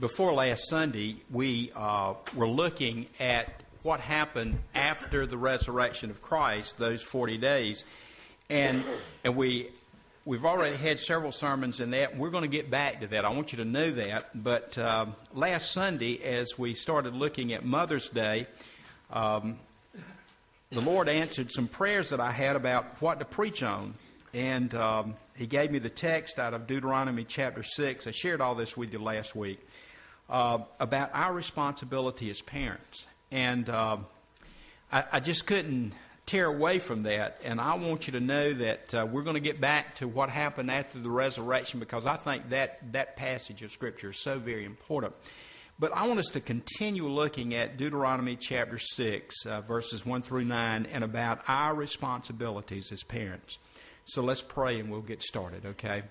before last Sunday, we uh, were looking at what happened after the resurrection of Christ, those 40 days. And, and we, we've already had several sermons in that. We're going to get back to that. I want you to know that. But um, last Sunday, as we started looking at Mother's Day, um, the Lord answered some prayers that I had about what to preach on. And um, He gave me the text out of Deuteronomy chapter 6. I shared all this with you last week uh, about our responsibility as parents. And uh, I, I, just couldn't tear away from that. And I want you to know that uh, we're going to get back to what happened after the resurrection because I think that, that passage of Scripture is so very important. But I want us to continue looking at Deuteronomy chapter 6, uh, verses 1 through 9, and about our responsibilities as parents. So let's pray and we'll get started, okay?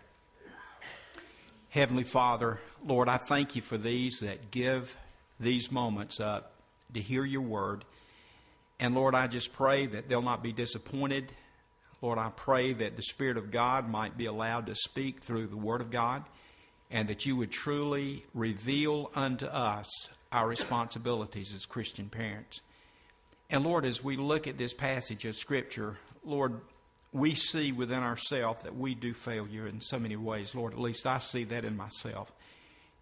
Heavenly Father, Lord, I thank you for these that give these moments up to hear your word. And Lord, I just pray that they'll not be disappointed. Lord, I pray that the Spirit of God might be allowed to speak through the Word of God and that you would truly reveal unto us our responsibilities as Christian parents. And Lord, as we look at this passage of Scripture, Lord, we see within ourselves that we do fail you in so many ways. Lord, at least I see that in myself.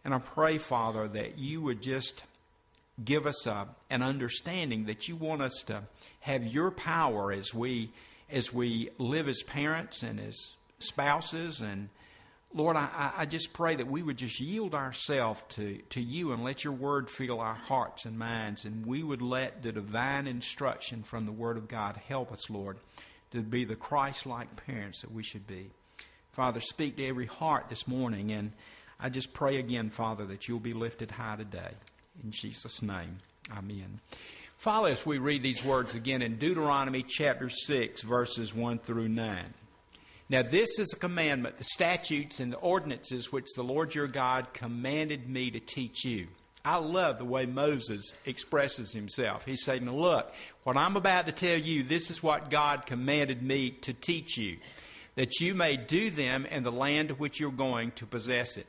And I pray, Father, that you would just give us a, an understanding that you want us to have your power as we as we live as parents and as spouses and Lord, I, I just pray that we would just yield ourselves to, to you and let your word fill our hearts and minds, and we would let the divine instruction from the word of God help us, Lord, to be the Christ like parents that we should be. Father, speak to every heart this morning, and I just pray again, Father, that you'll be lifted high today. In Jesus' name, amen. Follow as we read these words again in Deuteronomy chapter 6, verses 1 through 9. Now, this is a commandment, the statutes and the ordinances which the Lord your God commanded me to teach you. I love the way Moses expresses himself. He's saying, Look, what I'm about to tell you, this is what God commanded me to teach you, that you may do them in the land to which you're going to possess it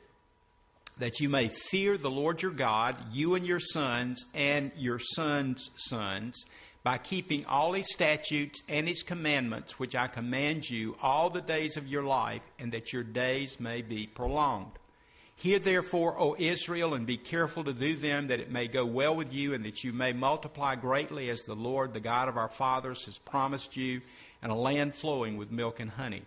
that you may fear the Lord your God, you and your sons and your sons' sons, by keeping all his statutes and his commandments, which I command you all the days of your life, and that your days may be prolonged. Hear therefore, O Israel, and be careful to do them, that it may go well with you, and that you may multiply greatly, as the Lord, the God of our fathers, has promised you, and a land flowing with milk and honey.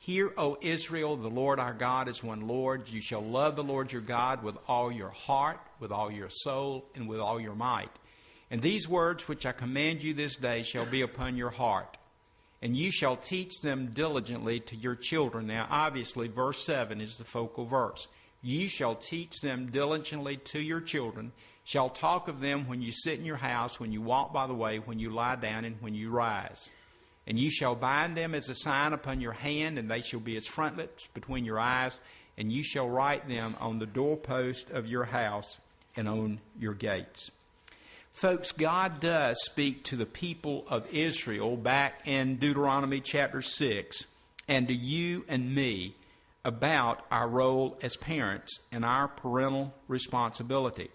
Hear, O Israel, the Lord our God is one Lord. You shall love the Lord your God with all your heart, with all your soul, and with all your might. And these words which I command you this day shall be upon your heart. And you shall teach them diligently to your children. Now, obviously, verse 7 is the focal verse. You shall teach them diligently to your children, shall talk of them when you sit in your house, when you walk by the way, when you lie down, and when you rise. And you shall bind them as a sign upon your hand, and they shall be as frontlets between your eyes, and you shall write them on the doorpost of your house and on your gates. Folks, God does speak to the people of Israel back in Deuteronomy chapter 6 and to you and me about our role as parents and our parental responsibility.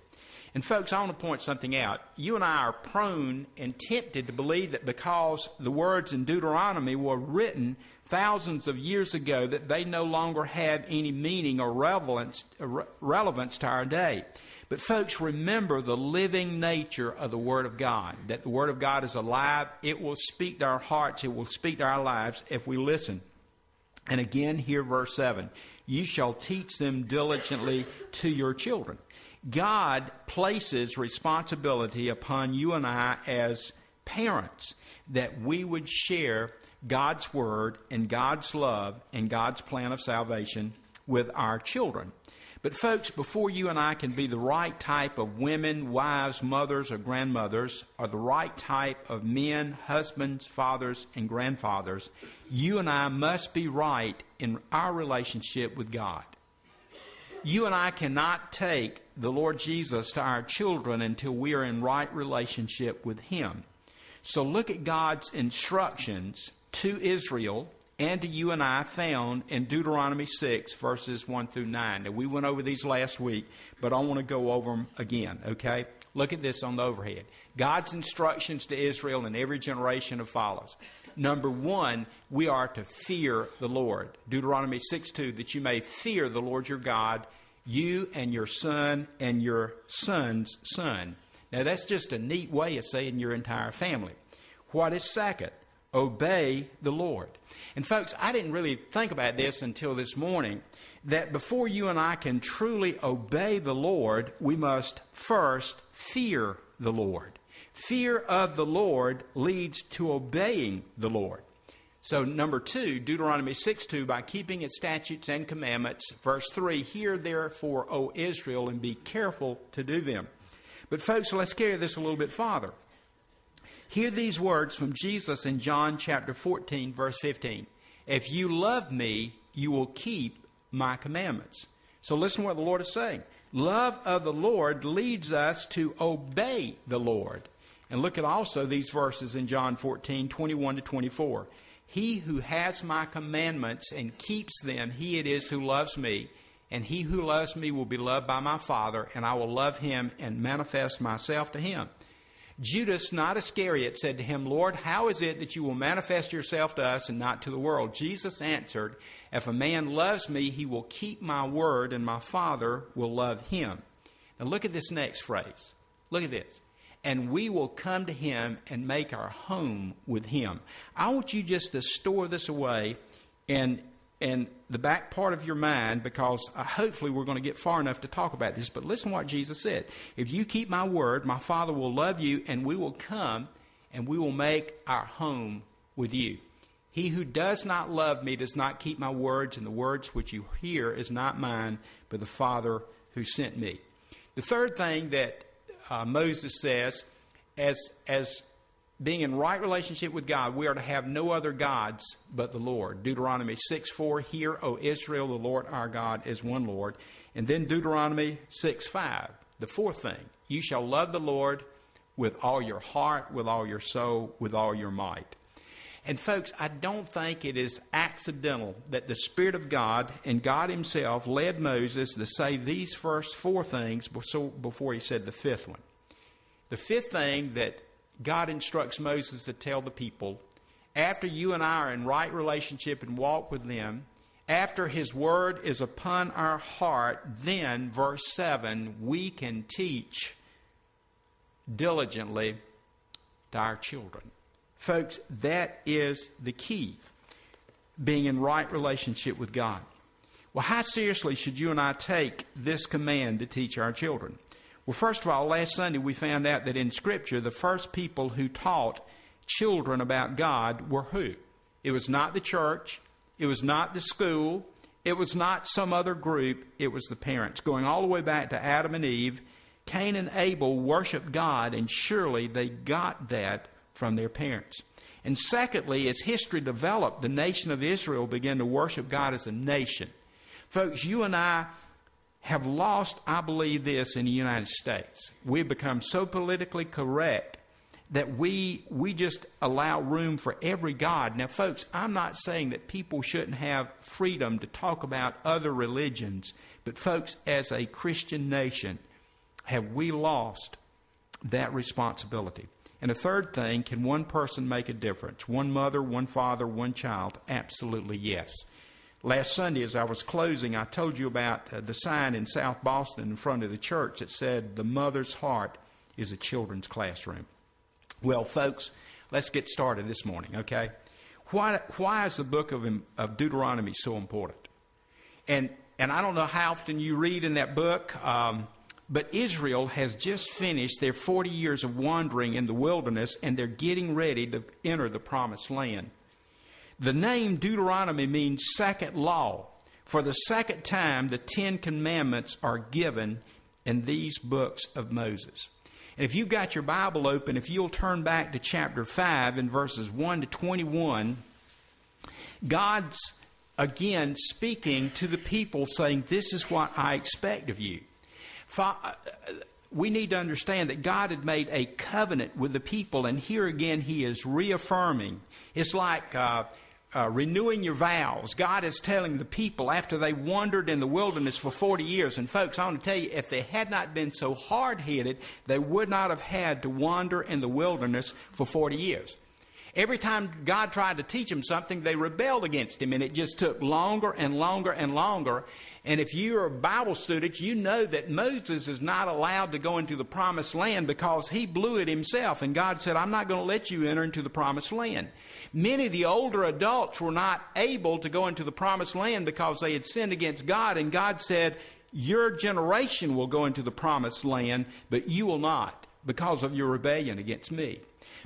And, folks, I want to point something out. You and I are prone and tempted to believe that because the words in Deuteronomy were written thousands of years ago, that they no longer have any meaning or relevance, relevance to our day. But, folks, remember the living nature of the Word of God, that the Word of God is alive. It will speak to our hearts, it will speak to our lives if we listen. And again, here, verse 7 You shall teach them diligently to your children. God places responsibility upon you and I as parents that we would share God's Word and God's love and God's plan of salvation with our children. But, folks, before you and I can be the right type of women, wives, mothers, or grandmothers, or the right type of men, husbands, fathers, and grandfathers, you and I must be right in our relationship with God. You and I cannot take the Lord Jesus to our children until we are in right relationship with Him. So look at God's instructions to Israel and to you and I found in Deuteronomy 6, verses 1 through 9. Now, we went over these last week, but I want to go over them again, okay? Look at this on the overhead. God's instructions to Israel and every generation of follows. Number one, we are to fear the Lord. Deuteronomy 6 2, that you may fear the Lord your God, you and your son and your son's son. Now, that's just a neat way of saying your entire family. What is second? Obey the Lord. And, folks, I didn't really think about this until this morning that before you and I can truly obey the Lord, we must first fear the Lord. Fear of the Lord leads to obeying the Lord. So, number two, Deuteronomy 6 2, by keeping its statutes and commandments. Verse 3, Hear therefore, O Israel, and be careful to do them. But, folks, let's carry this a little bit farther. Hear these words from Jesus in John chapter 14, verse 15. If you love me, you will keep my commandments. So, listen what the Lord is saying. Love of the Lord leads us to obey the Lord. And look at also these verses in John 14, 21 to 24. He who has my commandments and keeps them, he it is who loves me. And he who loves me will be loved by my Father, and I will love him and manifest myself to him. Judas, not Iscariot, said to him, Lord, how is it that you will manifest yourself to us and not to the world? Jesus answered, If a man loves me, he will keep my word, and my Father will love him. Now look at this next phrase. Look at this and we will come to him and make our home with him. I want you just to store this away and in the back part of your mind because uh, hopefully we're going to get far enough to talk about this. But listen what Jesus said. If you keep my word, my Father will love you, and we will come and we will make our home with you. He who does not love me does not keep my words, and the words which you hear is not mine, but the Father who sent me. The third thing that uh, Moses says, as, as being in right relationship with God, we are to have no other gods but the Lord. Deuteronomy 6 4, Hear, O Israel, the Lord our God is one Lord. And then Deuteronomy 6 5, the fourth thing, you shall love the Lord with all your heart, with all your soul, with all your might. And folks, I don't think it is accidental that the Spirit of God and God Himself led Moses to say these first four things before He said the fifth one. The fifth thing that God instructs Moses to tell the people after you and I are in right relationship and walk with them, after His Word is upon our heart, then, verse 7, we can teach diligently to our children. Folks, that is the key being in right relationship with God. Well, how seriously should you and I take this command to teach our children? Well, first of all, last Sunday we found out that in Scripture, the first people who taught children about God were who? It was not the church, it was not the school, it was not some other group, it was the parents. Going all the way back to Adam and Eve, Cain and Abel worshiped God, and surely they got that from their parents. And secondly, as history developed, the nation of Israel began to worship God as a nation. Folks, you and I have lost, I believe, this in the United States. We've become so politically correct that we we just allow room for every god. Now, folks, I'm not saying that people shouldn't have freedom to talk about other religions, but folks, as a Christian nation, have we lost that responsibility? And a third thing, can one person make a difference? One mother, one father, one child? Absolutely yes. Last Sunday, as I was closing, I told you about uh, the sign in South Boston in front of the church that said, The mother's heart is a children's classroom. Well, folks, let's get started this morning, okay? Why, why is the book of, of Deuteronomy so important? And, and I don't know how often you read in that book. Um, but Israel has just finished their 40 years of wandering in the wilderness and they're getting ready to enter the promised land. The name Deuteronomy means second law. For the second time, the Ten Commandments are given in these books of Moses. And if you've got your Bible open, if you'll turn back to chapter 5 in verses 1 to 21, God's again speaking to the people saying, This is what I expect of you. Uh, we need to understand that God had made a covenant with the people, and here again He is reaffirming. It's like uh, uh, renewing your vows. God is telling the people after they wandered in the wilderness for 40 years. And folks, I want to tell you, if they had not been so hard headed, they would not have had to wander in the wilderness for 40 years. Every time God tried to teach them something, they rebelled against Him, and it just took longer and longer and longer. And if you're a Bible student, you know that Moses is not allowed to go into the promised land because he blew it himself. And God said, I'm not going to let you enter into the promised land. Many of the older adults were not able to go into the promised land because they had sinned against God. And God said, Your generation will go into the promised land, but you will not because of your rebellion against me.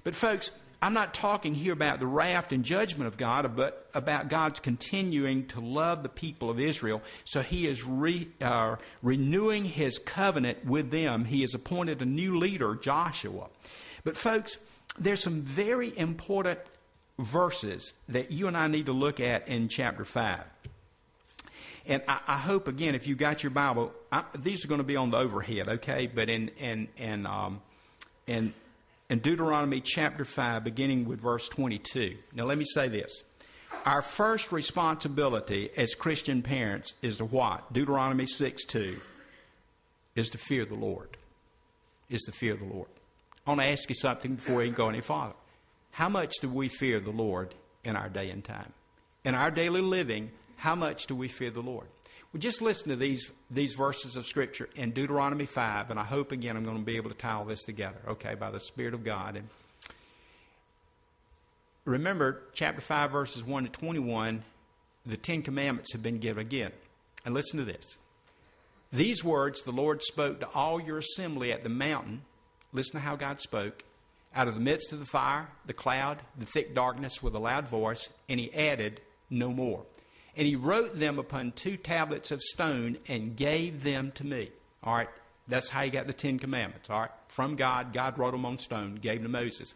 But, folks, I'm not talking here about the wrath and judgment of God, but about God's continuing to love the people of Israel. So he is re, uh, renewing his covenant with them. He has appointed a new leader, Joshua. But, folks, there's some very important verses that you and I need to look at in chapter 5. And I, I hope, again, if you got your Bible, I, these are going to be on the overhead, okay? But in, in, in, um, in in Deuteronomy chapter 5, beginning with verse 22. Now, let me say this. Our first responsibility as Christian parents is to what? Deuteronomy 6 2 is to fear the Lord. Is to fear the Lord. I want to ask you something before you go any farther. How much do we fear the Lord in our day and time? In our daily living, how much do we fear the Lord? Well, just listen to these, these verses of Scripture in Deuteronomy 5, and I hope again I'm going to be able to tie all this together, okay, by the Spirit of God. And remember, chapter 5, verses 1 to 21, the Ten Commandments have been given again. And listen to this. These words the Lord spoke to all your assembly at the mountain. Listen to how God spoke. Out of the midst of the fire, the cloud, the thick darkness with a loud voice, and he added, No more. And he wrote them upon two tablets of stone and gave them to me. All right, that's how you got the Ten Commandments. All right, from God, God wrote them on stone, gave them to Moses.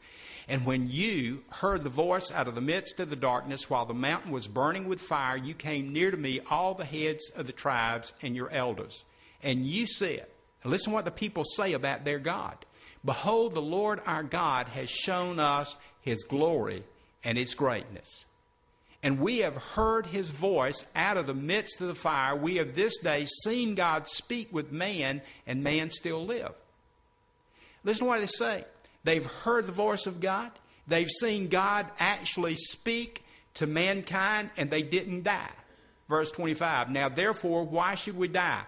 And when you heard the voice out of the midst of the darkness while the mountain was burning with fire, you came near to me, all the heads of the tribes and your elders. And you said, listen what the people say about their God. Behold, the Lord our God has shown us his glory and his greatness and we have heard his voice out of the midst of the fire. We have this day seen God speak with man, and man still live. Listen to what they say. They've heard the voice of God. They've seen God actually speak to mankind, and they didn't die. Verse 25. Now, therefore, why should we die?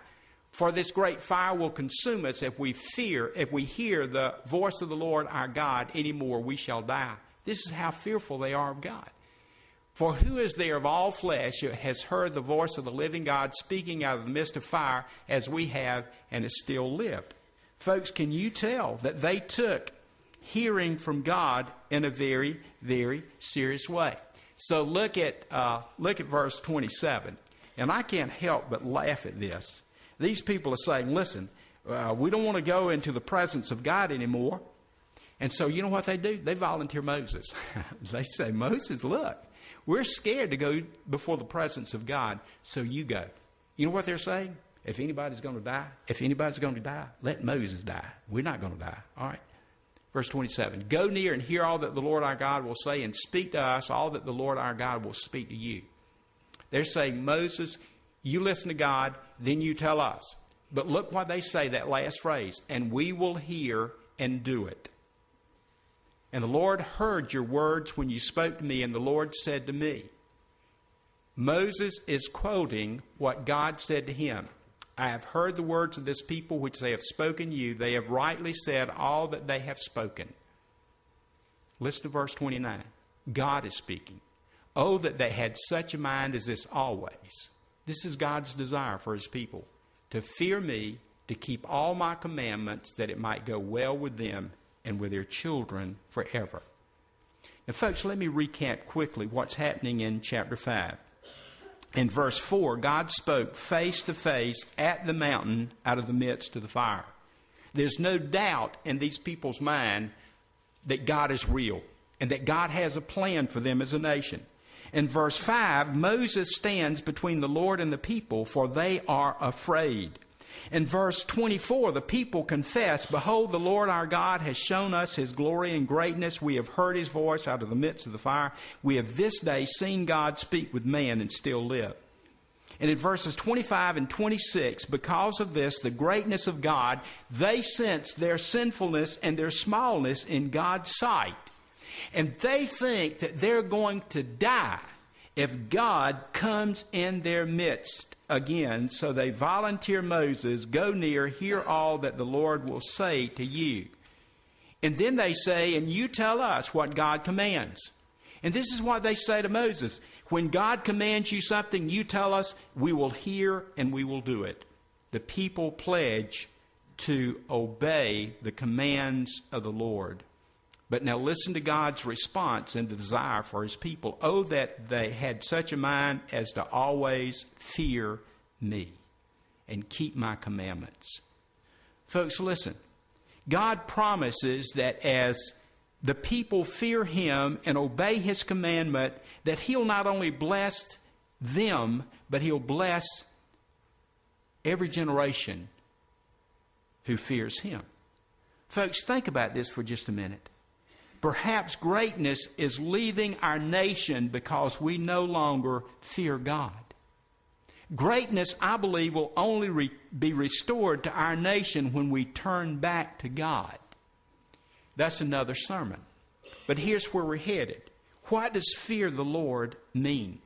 For this great fire will consume us if we fear, if we hear the voice of the Lord our God anymore, we shall die. This is how fearful they are of God. For who is there of all flesh who has heard the voice of the living God speaking out of the midst of fire as we have and has still lived? Folks, can you tell that they took hearing from God in a very, very serious way? So look at, uh, look at verse 27. And I can't help but laugh at this. These people are saying, listen, uh, we don't want to go into the presence of God anymore. And so you know what they do? They volunteer Moses. they say, Moses, look, we're scared to go before the presence of God, so you go. You know what they're saying? If anybody's going to die, if anybody's going to die, let Moses die. We're not going to die. All right. Verse 27 Go near and hear all that the Lord our God will say, and speak to us all that the Lord our God will speak to you. They're saying, Moses, you listen to God, then you tell us. But look what they say, that last phrase, and we will hear and do it. And the Lord heard your words when you spoke to me, and the Lord said to me, Moses is quoting what God said to him. I have heard the words of this people which they have spoken you. They have rightly said all that they have spoken. Listen to verse 29. God is speaking. Oh, that they had such a mind as this always. This is God's desire for his people to fear me, to keep all my commandments, that it might go well with them and with their children forever. Now, folks, let me recap quickly what's happening in chapter 5. In verse 4, God spoke face to face at the mountain out of the midst of the fire. There's no doubt in these people's mind that God is real and that God has a plan for them as a nation. In verse 5, Moses stands between the Lord and the people, for they are afraid. In verse 24, the people confess, Behold, the Lord our God has shown us his glory and greatness. We have heard his voice out of the midst of the fire. We have this day seen God speak with man and still live. And in verses 25 and 26, because of this, the greatness of God, they sense their sinfulness and their smallness in God's sight. And they think that they're going to die if God comes in their midst again. So they volunteer Moses, Go near, hear all that the Lord will say to you. And then they say, And you tell us what God commands. And this is what they say to Moses When God commands you something, you tell us, we will hear and we will do it. The people pledge to obey the commands of the Lord. But now listen to God's response and the desire for his people. Oh, that they had such a mind as to always fear me and keep my commandments. Folks, listen. God promises that as the people fear him and obey his commandment, that he'll not only bless them, but he'll bless every generation who fears him. Folks, think about this for just a minute. Perhaps greatness is leaving our nation because we no longer fear God. Greatness, I believe, will only re- be restored to our nation when we turn back to God. That's another sermon. But here's where we're headed. What does fear the Lord mean?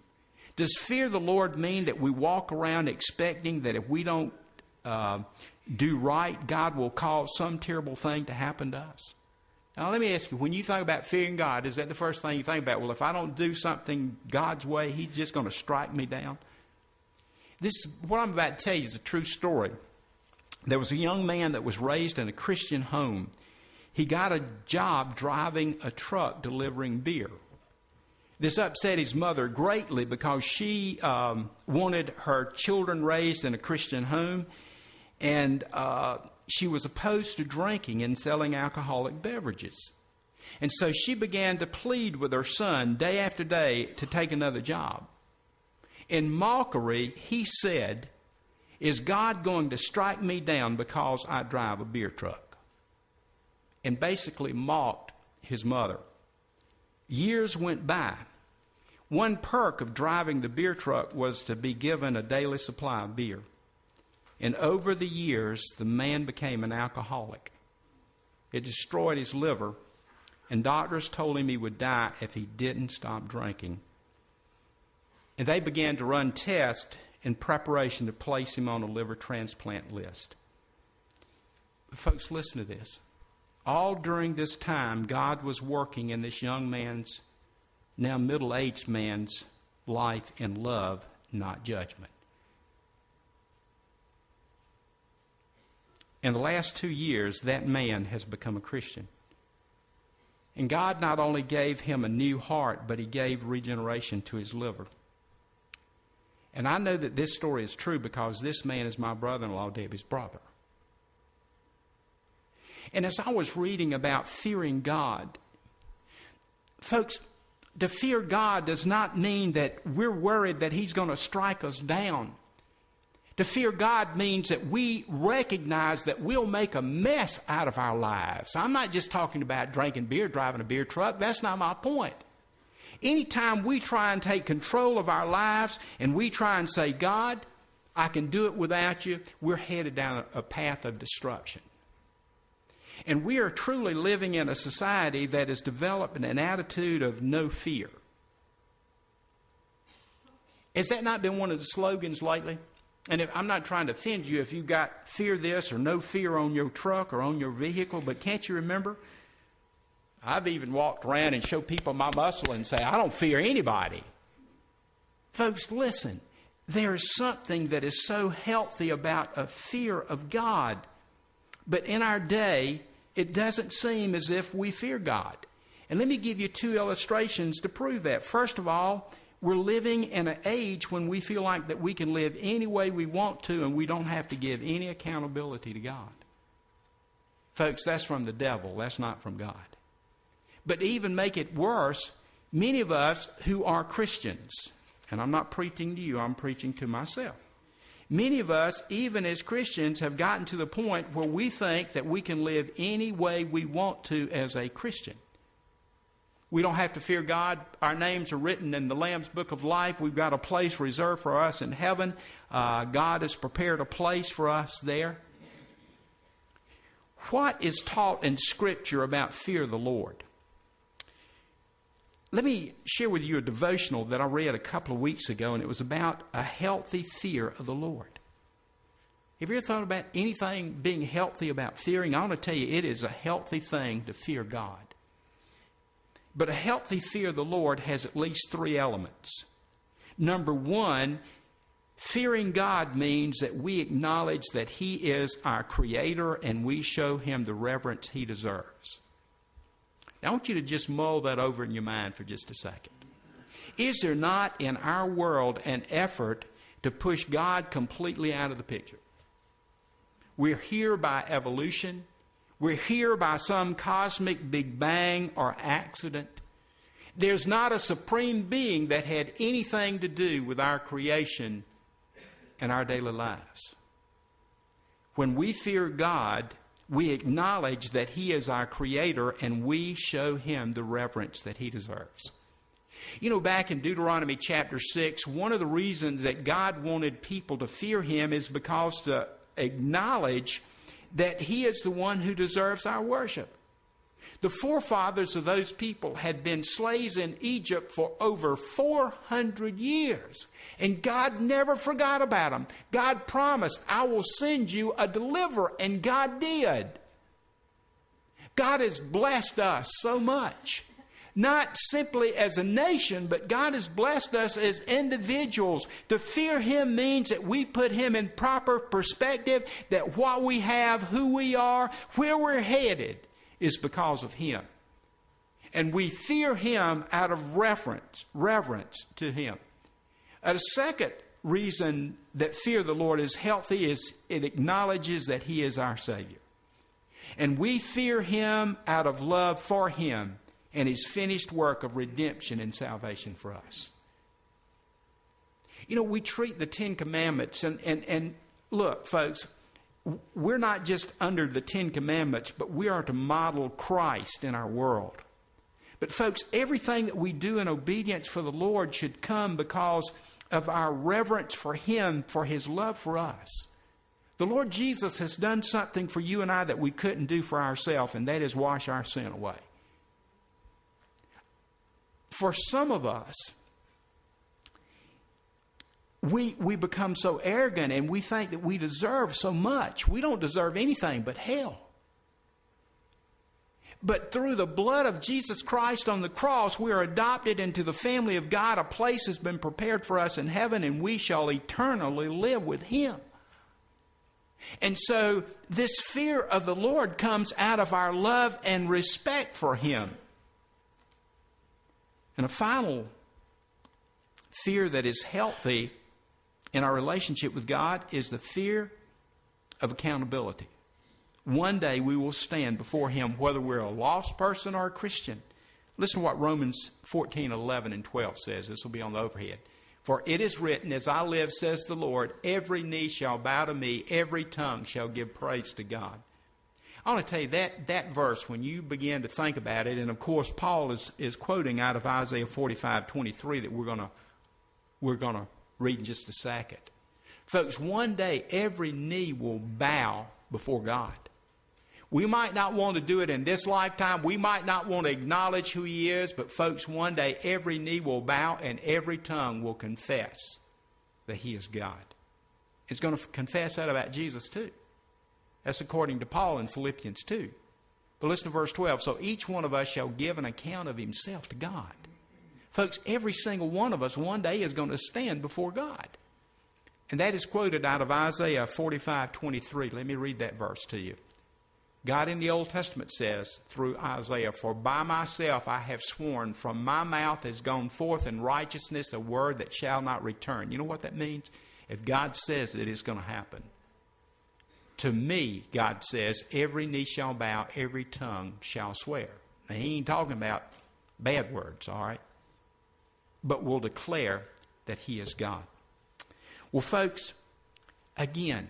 Does fear the Lord mean that we walk around expecting that if we don't uh, do right, God will cause some terrible thing to happen to us? Now, let me ask you when you think about fearing God, is that the first thing you think about? Well, if I don't do something God's way, He's just going to strike me down? This, what I'm about to tell you, is a true story. There was a young man that was raised in a Christian home. He got a job driving a truck delivering beer. This upset his mother greatly because she um, wanted her children raised in a Christian home, and uh, she was opposed to drinking and selling alcoholic beverages. And so she began to plead with her son day after day to take another job. In mockery, he said, Is God going to strike me down because I drive a beer truck? And basically mocked his mother. Years went by. One perk of driving the beer truck was to be given a daily supply of beer. And over the years, the man became an alcoholic. It destroyed his liver, and doctors told him he would die if he didn't stop drinking. And they began to run tests in preparation to place him on a liver transplant list. But folks, listen to this. All during this time, God was working in this young man's, now middle aged man's life in love, not judgment. In the last two years, that man has become a Christian. And God not only gave him a new heart, but he gave regeneration to his liver. And I know that this story is true because this man is my brother in law, Debbie's brother. And as I was reading about fearing God, folks, to fear God does not mean that we're worried that He's going to strike us down. To fear God means that we recognize that we'll make a mess out of our lives. I'm not just talking about drinking beer, driving a beer truck. That's not my point. Anytime we try and take control of our lives and we try and say, God, I can do it without you, we're headed down a path of destruction. And we are truly living in a society that is developing an attitude of no fear. Has that not been one of the slogans lately? And if, I'm not trying to offend you if you got fear this or no fear on your truck or on your vehicle, but can't you remember? I've even walked around and showed people my muscle and say, I don't fear anybody. Folks, listen. There's something that is so healthy about a fear of God. But in our day, it doesn't seem as if we fear God. And let me give you two illustrations to prove that. First of all, we're living in an age when we feel like that we can live any way we want to and we don't have to give any accountability to God. Folks, that's from the devil, that's not from God. But even make it worse, many of us who are Christians, and I'm not preaching to you, I'm preaching to myself. Many of us, even as Christians, have gotten to the point where we think that we can live any way we want to as a Christian. We don't have to fear God. Our names are written in the Lamb's Book of Life. We've got a place reserved for us in heaven. Uh, God has prepared a place for us there. What is taught in Scripture about fear of the Lord? Let me share with you a devotional that I read a couple of weeks ago, and it was about a healthy fear of the Lord. Have you ever thought about anything being healthy about fearing? I want to tell you, it is a healthy thing to fear God. But a healthy fear of the Lord has at least three elements. Number one, fearing God means that we acknowledge that He is our Creator and we show Him the reverence He deserves. Now, I want you to just mull that over in your mind for just a second. Is there not in our world an effort to push God completely out of the picture? We're here by evolution. We're here by some cosmic big bang or accident. There's not a supreme being that had anything to do with our creation and our daily lives. When we fear God, we acknowledge that He is our Creator and we show Him the reverence that He deserves. You know, back in Deuteronomy chapter 6, one of the reasons that God wanted people to fear Him is because to acknowledge that He is the one who deserves our worship. The forefathers of those people had been slaves in Egypt for over 400 years. And God never forgot about them. God promised, I will send you a deliverer. And God did. God has blessed us so much. Not simply as a nation, but God has blessed us as individuals. To fear Him means that we put Him in proper perspective, that what we have, who we are, where we're headed, is because of Him. And we fear Him out of reverence, reverence to Him. A second reason that fear the Lord is healthy is it acknowledges that He is our Savior. And we fear Him out of love for Him and His finished work of redemption and salvation for us. You know, we treat the Ten Commandments, and, and, and look, folks, we're not just under the Ten Commandments, but we are to model Christ in our world. But, folks, everything that we do in obedience for the Lord should come because of our reverence for Him, for His love for us. The Lord Jesus has done something for you and I that we couldn't do for ourselves, and that is wash our sin away. For some of us, we, we become so arrogant and we think that we deserve so much. We don't deserve anything but hell. But through the blood of Jesus Christ on the cross, we are adopted into the family of God. A place has been prepared for us in heaven, and we shall eternally live with Him. And so, this fear of the Lord comes out of our love and respect for Him. And a final fear that is healthy in our relationship with God is the fear of accountability. One day we will stand before Him, whether we're a lost person or a Christian. Listen to what Romans 14, 11, and 12 says. This will be on the overhead. For it is written, As I live, says the Lord, every knee shall bow to me, every tongue shall give praise to God. I want to tell you that, that verse, when you begin to think about it, and of course, Paul is, is quoting out of Isaiah 45 23 that we're going we're going to read in just a second. Folks, one day every knee will bow before God. We might not want to do it in this lifetime. We might not want to acknowledge who He is, but folks, one day every knee will bow and every tongue will confess that He is God. It's going to confess that about Jesus too. That's according to Paul in Philippians 2. But listen to verse 12. So each one of us shall give an account of himself to God. Folks, every single one of us one day is going to stand before God. And that is quoted out of Isaiah 45 23. Let me read that verse to you. God in the Old Testament says through Isaiah, For by myself I have sworn, from my mouth has gone forth in righteousness a word that shall not return. You know what that means? If God says it, it's going to happen. To me, God says, every knee shall bow, every tongue shall swear. Now, he ain't talking about bad words, all right? But will declare that he is God. Well, folks, Again,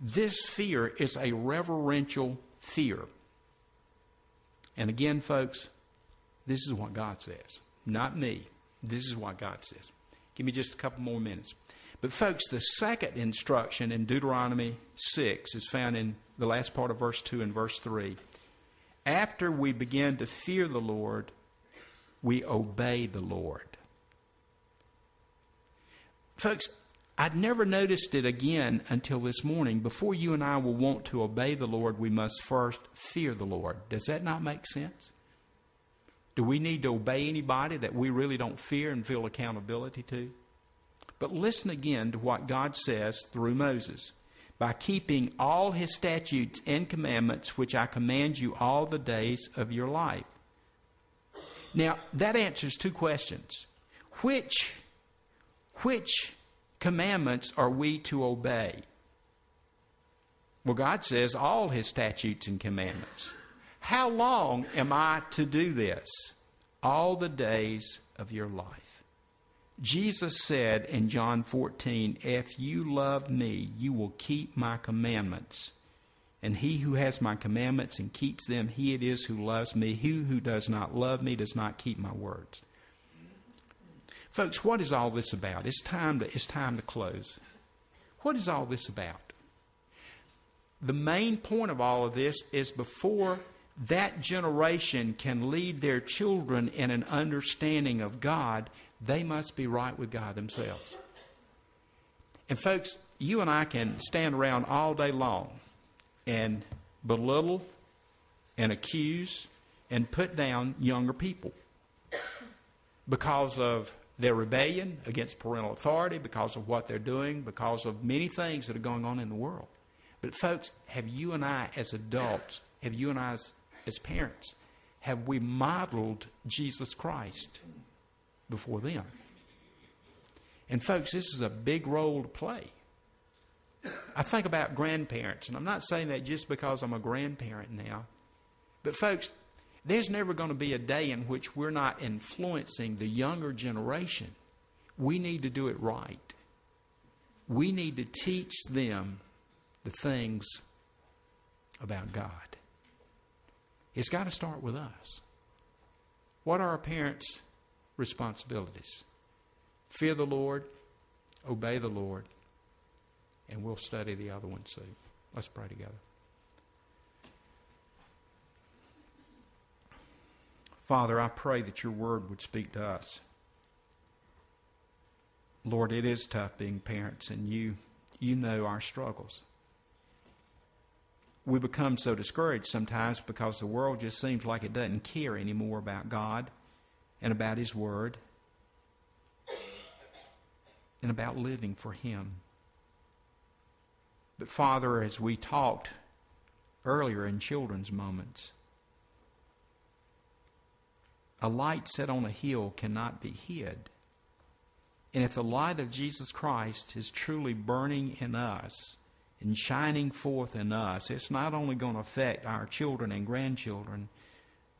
this fear is a reverential fear. And again, folks, this is what God says, not me. This is what God says. Give me just a couple more minutes. But, folks, the second instruction in Deuteronomy 6 is found in the last part of verse 2 and verse 3. After we begin to fear the Lord, we obey the Lord. Folks, I'd never noticed it again until this morning. Before you and I will want to obey the Lord, we must first fear the Lord. Does that not make sense? Do we need to obey anybody that we really don't fear and feel accountability to? But listen again to what God says through Moses. By keeping all his statutes and commandments, which I command you all the days of your life. Now, that answers two questions. Which, which commandments are we to obey? Well, God says all his statutes and commandments. How long am I to do this? All the days of your life. Jesus said in John 14, If you love me, you will keep my commandments. And he who has my commandments and keeps them, he it is who loves me. He who does not love me does not keep my words. Folks, what is all this about? It's time to, it's time to close. What is all this about? The main point of all of this is before that generation can lead their children in an understanding of God, they must be right with God themselves. And, folks, you and I can stand around all day long and belittle and accuse and put down younger people because of their rebellion against parental authority, because of what they're doing, because of many things that are going on in the world. But, folks, have you and I, as adults, have you and I, as, as parents, have we modeled Jesus Christ before them? And, folks, this is a big role to play. I think about grandparents, and I'm not saying that just because I'm a grandparent now. But, folks, there's never going to be a day in which we're not influencing the younger generation. We need to do it right. We need to teach them the things about God. It's got to start with us. What are our parents' responsibilities? Fear the Lord, obey the Lord, and we'll study the other one soon. Let's pray together. Father, I pray that your word would speak to us. Lord, it is tough being parents, and you, you know our struggles. We become so discouraged sometimes because the world just seems like it doesn't care anymore about God and about His Word and about living for Him. But, Father, as we talked earlier in children's moments, a light set on a hill cannot be hid. And if the light of Jesus Christ is truly burning in us and shining forth in us, it's not only going to affect our children and grandchildren,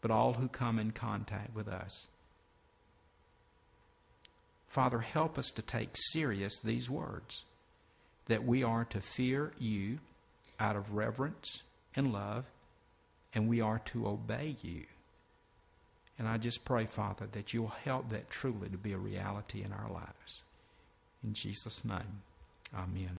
but all who come in contact with us. Father, help us to take serious these words that we are to fear you out of reverence and love, and we are to obey you and I just pray, Father, that you'll help that truly to be a reality in our lives. In Jesus' name, amen.